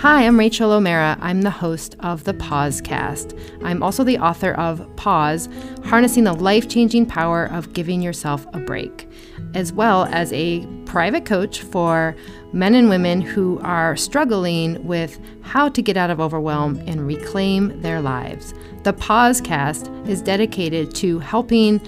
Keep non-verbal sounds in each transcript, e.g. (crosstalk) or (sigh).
Hi, I'm Rachel O'Mara. I'm the host of the Pausecast. I'm also the author of Pause Harnessing the Life Changing Power of Giving Yourself a Break, as well as a private coach for men and women who are struggling with how to get out of overwhelm and reclaim their lives. The Pausecast is dedicated to helping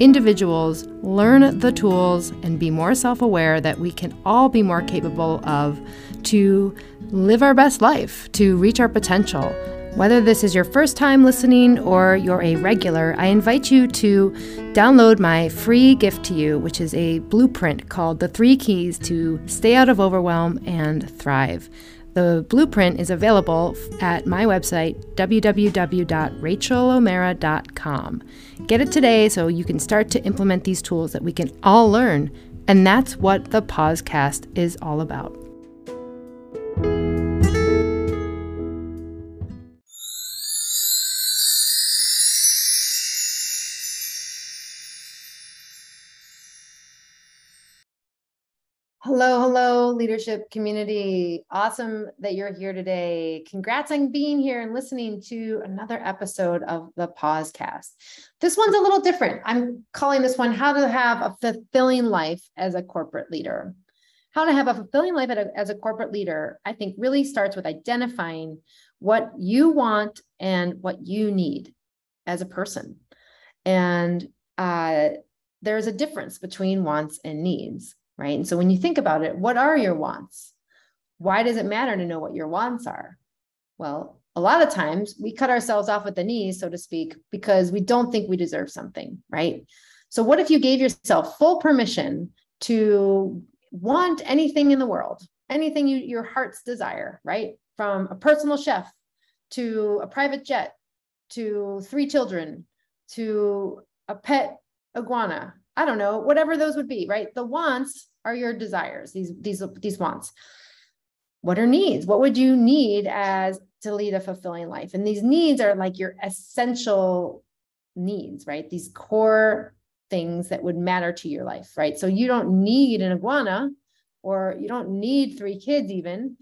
individuals learn the tools and be more self aware that we can all be more capable of to live our best life, to reach our potential. Whether this is your first time listening or you're a regular, I invite you to download my free gift to you, which is a blueprint called The Three Keys to Stay Out of Overwhelm and Thrive. The blueprint is available at my website, www.rachelomara.com. Get it today so you can start to implement these tools that we can all learn. And that's what the podcast is all about. Hello, hello, leadership community. Awesome that you're here today. Congrats on being here and listening to another episode of the Pausecast. This one's a little different. I'm calling this one How to Have a Fulfilling Life as a Corporate Leader. How to have a fulfilling life as a corporate leader, I think, really starts with identifying what you want and what you need as a person. And uh, there's a difference between wants and needs right? And so when you think about it, what are your wants? Why does it matter to know what your wants are? Well, a lot of times we cut ourselves off at the knees, so to speak, because we don't think we deserve something, right? So, what if you gave yourself full permission to want anything in the world, anything you, your heart's desire, right? From a personal chef to a private jet to three children to a pet iguana, I don't know, whatever those would be, right? The wants are your desires, these, these, these wants. What are needs? What would you need as to lead a fulfilling life? And these needs are like your essential needs, right? These core things that would matter to your life, right? So you don't need an iguana or you don't need three kids even,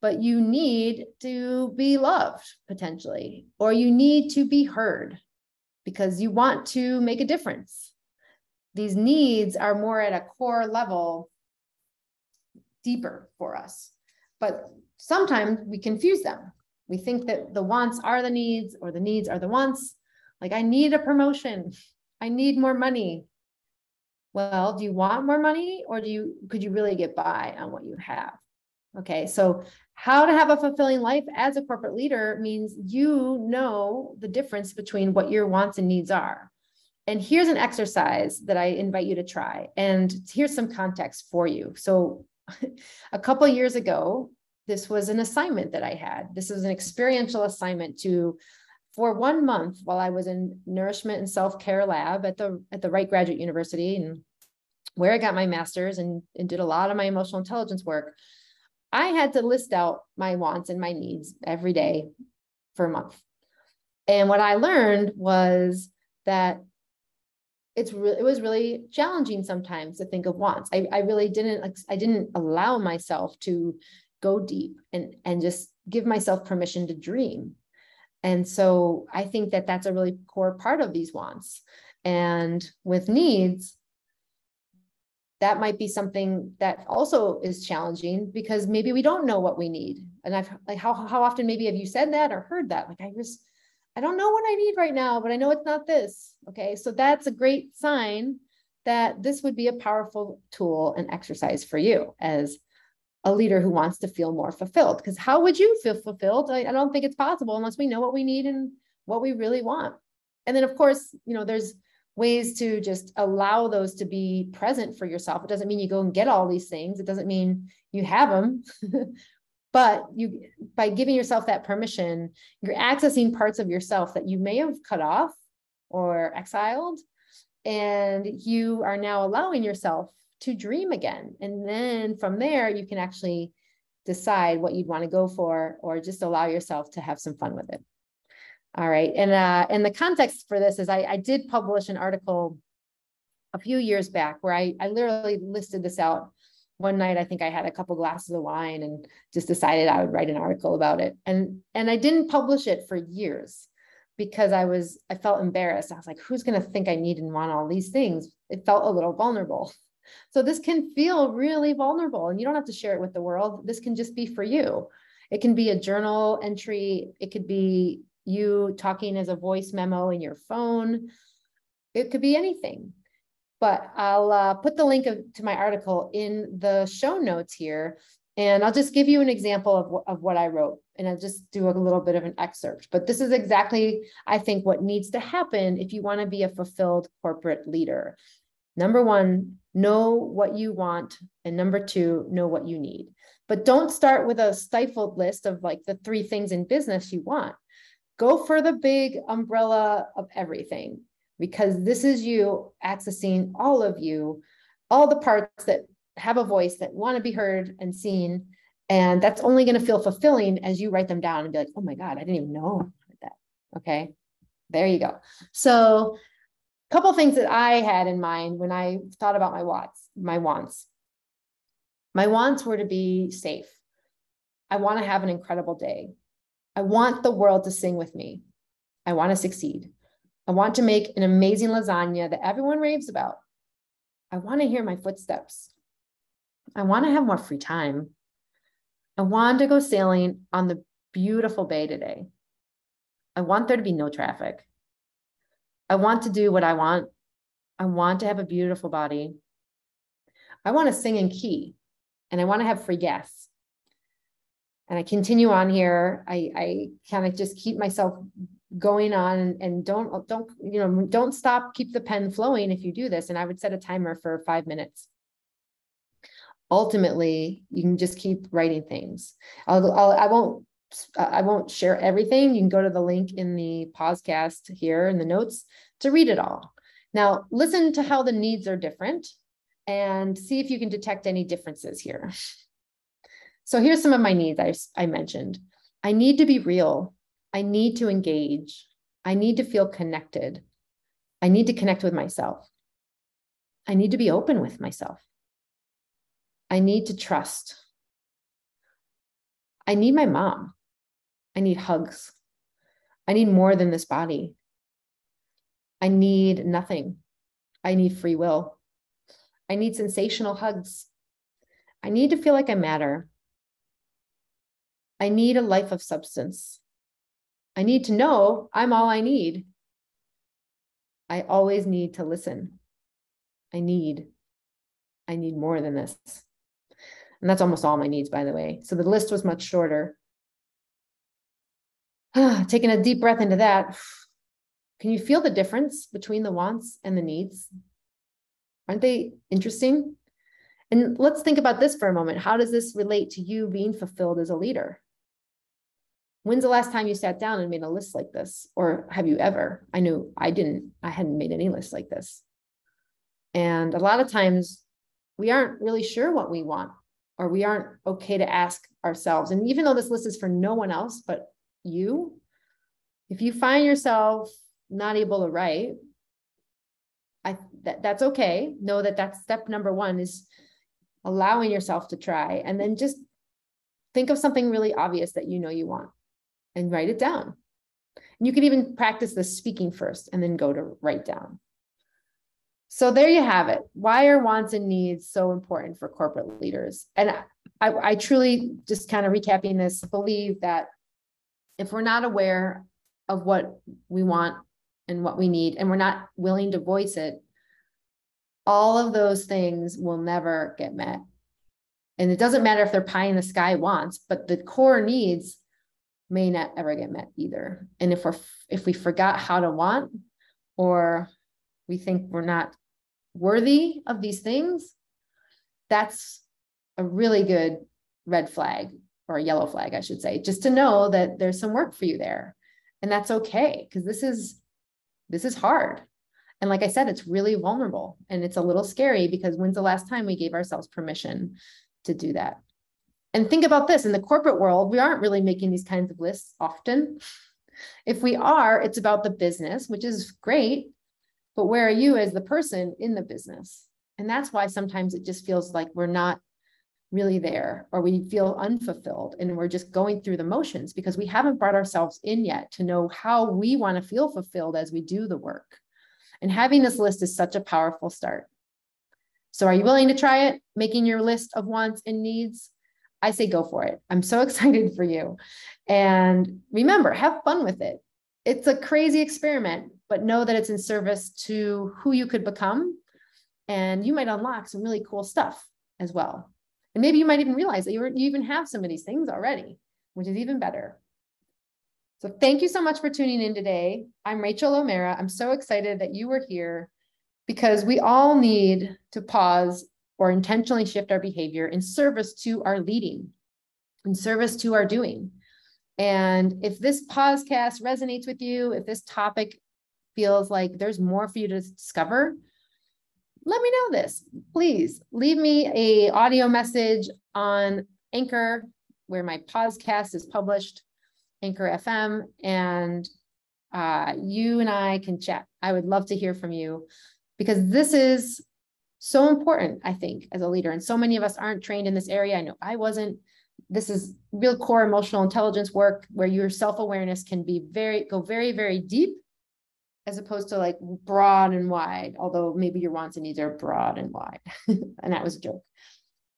but you need to be loved potentially, or you need to be heard because you want to make a difference these needs are more at a core level deeper for us. But sometimes we confuse them. We think that the wants are the needs or the needs are the wants. Like, I need a promotion. I need more money. Well, do you want more money or do you could you really get by on what you have? Okay, so how to have a fulfilling life as a corporate leader means you know the difference between what your wants and needs are. And here's an exercise that I invite you to try. And here's some context for you. So, (laughs) a couple years ago, this was an assignment that I had. This was an experiential assignment to for one month while I was in nourishment and self-care lab at the at the Wright Graduate University and where I got my master's and, and did a lot of my emotional intelligence work. I had to list out my wants and my needs every day for a month. And what I learned was that it's really it was really challenging sometimes to think of wants. I, I really didn't like I didn't allow myself to go deep and and just give myself permission to dream. And so I think that that's a really core part of these wants. And with needs, that might be something that also is challenging because maybe we don't know what we need. And I've like how how often maybe have you said that or heard that? Like I just I don't know what I need right now, but I know it's not this. Okay. So that's a great sign that this would be a powerful tool and exercise for you as a leader who wants to feel more fulfilled. Because how would you feel fulfilled? I, I don't think it's possible unless we know what we need and what we really want. And then, of course, you know, there's ways to just allow those to be present for yourself. It doesn't mean you go and get all these things. It doesn't mean you have them, (laughs) but you by giving yourself that permission you're accessing parts of yourself that you may have cut off or exiled and you are now allowing yourself to dream again. And then from there you can actually decide what you'd want to go for or just allow yourself to have some fun with it. All right and uh and the context for this is i, I did publish an article a few years back where I, I literally listed this out one night I think I had a couple glasses of wine and just decided I would write an article about it. And and I didn't publish it for years because I was I felt embarrassed. I was like, who's going to think I need and want all these things? It felt a little vulnerable. (laughs) So this can feel really vulnerable and you don't have to share it with the world. This can just be for you. It can be a journal entry, it could be you talking as a voice memo in your phone. It could be anything but I'll uh, put the link of, to my article in the show notes here. And I'll just give you an example of, of what I wrote. And I'll just do a little bit of an excerpt. But this is exactly, I think, what needs to happen if you want to be a fulfilled corporate leader. Number one, know what you want. And number two, know what you need. But don't start with a stifled list of like the three things in business you want. Go for the big umbrella of everything because this is you accessing all of you, all the parts that have a voice that want to be heard and seen. And that's only going to feel fulfilling as you write them down and be like, oh my God, I didn't even know that. Okay. There you go. So a couple things that I had in mind when I thought about my wants, my wants. My wants were to be safe. I want to have an incredible day. I want the world to sing with me. I want to succeed. I want to make an amazing lasagna that everyone raves about. I want to hear my footsteps. I want to have more free time. I want to go sailing on the beautiful bay today. I want there to be no traffic. I want to do what I want. I want to have a beautiful body. I want to sing in key and I want to have free gas. And I continue on here. I, I kind of just keep myself going on and don't don't you know don't stop keep the pen flowing if you do this. And i would set a timer for five minutes. Ultimately you can just keep writing things. I'll, I'll i won't i won't share everything. You can go to the link in the podcast here in the notes to read it all. Now listen to how the needs are different and see if you can detect any differences here. (laughs) So here's some of my needs i, I mentioned. I need to be real I need to engage. I need to feel connected. I need to connect with myself. I need to be open with myself. I need to trust. I need my mom. I need hugs. I need more than this body. I need nothing. I need free will. I need sensational hugs. I need to feel like I matter. I need a life of substance. I need to know I'm all I need. I always need to listen. I need, I need more than this. And that's almost all my needs, by the way. So the list was much shorter. (sighs) Taking a deep breath into that. (sighs) Can you feel the difference between the wants and the needs? Aren't they interesting? And let's think about this for a moment. How does this relate to you being fulfilled as a leader? When's the last time you sat down and made a list like this? Or have you ever? I knew I didn't, I hadn't made any list like this. And a lot of times we aren't really sure what we want, or we aren't okay to ask ourselves. And even though this list is for no one else but you, if you find yourself not able to write, I that, that's okay. Know that that's step number one is allowing yourself to try, and then just think of something really obvious that you know you want and write it down. And you can even practice the speaking first and then go to write down. So there you have it. Why are wants and needs so important for corporate leaders? And I, I truly, just kind of recapping this, believe that if we're not aware of what we want and what we need, and we're not willing to voice it, all of those things will never get met. And it doesn't matter if they're pie in the sky wants, but the core needs may not ever get met either. And if we're if we forgot how to want or we think we're not worthy of these things, that's a really good red flag or a yellow flag, I should say, just to know that there's some work for you there. And that's okay because this is this is hard. And like I said, it's really vulnerable and it's a little scary because when's the last time we gave ourselves permission to do that? And think about this in the corporate world, we aren't really making these kinds of lists often. If we are, it's about the business, which is great. But where are you as the person in the business? And that's why sometimes it just feels like we're not really there or we feel unfulfilled and we're just going through the motions because we haven't brought ourselves in yet to know how we want to feel fulfilled as we do the work. And having this list is such a powerful start. So, are you willing to try it, making your list of wants and needs? I say go for it. I'm so (laughs) excited for you. And remember, have fun with it. It's a crazy experiment, but know that it's in service to who you could become. And you might unlock some really cool stuff as well. And maybe you might even realize that you, you even have some of these things already, which is even better. So thank you so much for tuning in today. I'm Rachel O'Mara. I'm so excited that you were here because we all need to pause or intentionally shift our behavior in service to our leading, in service to our doing. And if this podcast resonates with you, if this topic feels like there's more for you to discover, let me know this. Please leave me a audio message on Anchor, where my podcast is published, Anchor FM, and uh, you and I can chat. I would love to hear from you because this is so important, I think, as a leader. And so many of us aren't trained in this area. I know I wasn't. This is real core emotional intelligence work where your self-awareness can be very go very, very deep as opposed to like broad and wide, although maybe your wants and needs are broad and wide. (laughs) and that was a joke.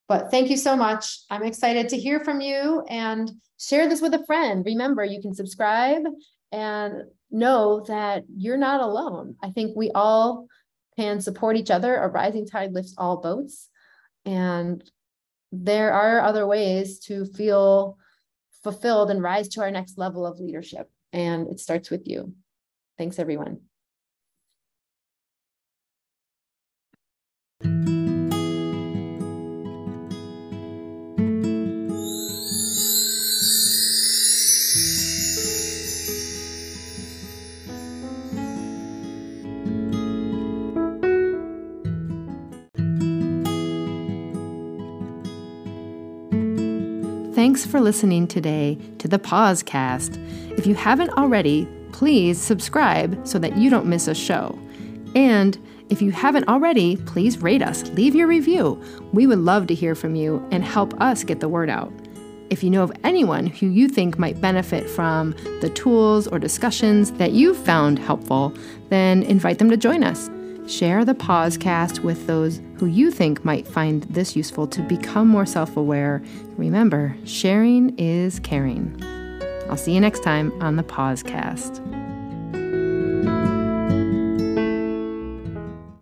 But thank you so much. I'm excited to hear from you and share this with a friend. Remember, you can subscribe and know that you're not alone. I think we all can support each other. A rising tide lifts all boats. And there are other ways to feel fulfilled and rise to our next level of leadership. And it starts with you. Thanks, everyone. Thanks for listening today to the Pausecast. If you haven't already, please subscribe so that you don't miss a show. And if you haven't already, please rate us, leave your review. We would love to hear from you and help us get the word out. If you know of anyone who you think might benefit from the tools or discussions that you've found helpful, then invite them to join us. Share the Pausecast with those who you think might find this useful to become more self aware. Remember, sharing is caring. I'll see you next time on the Pausecast.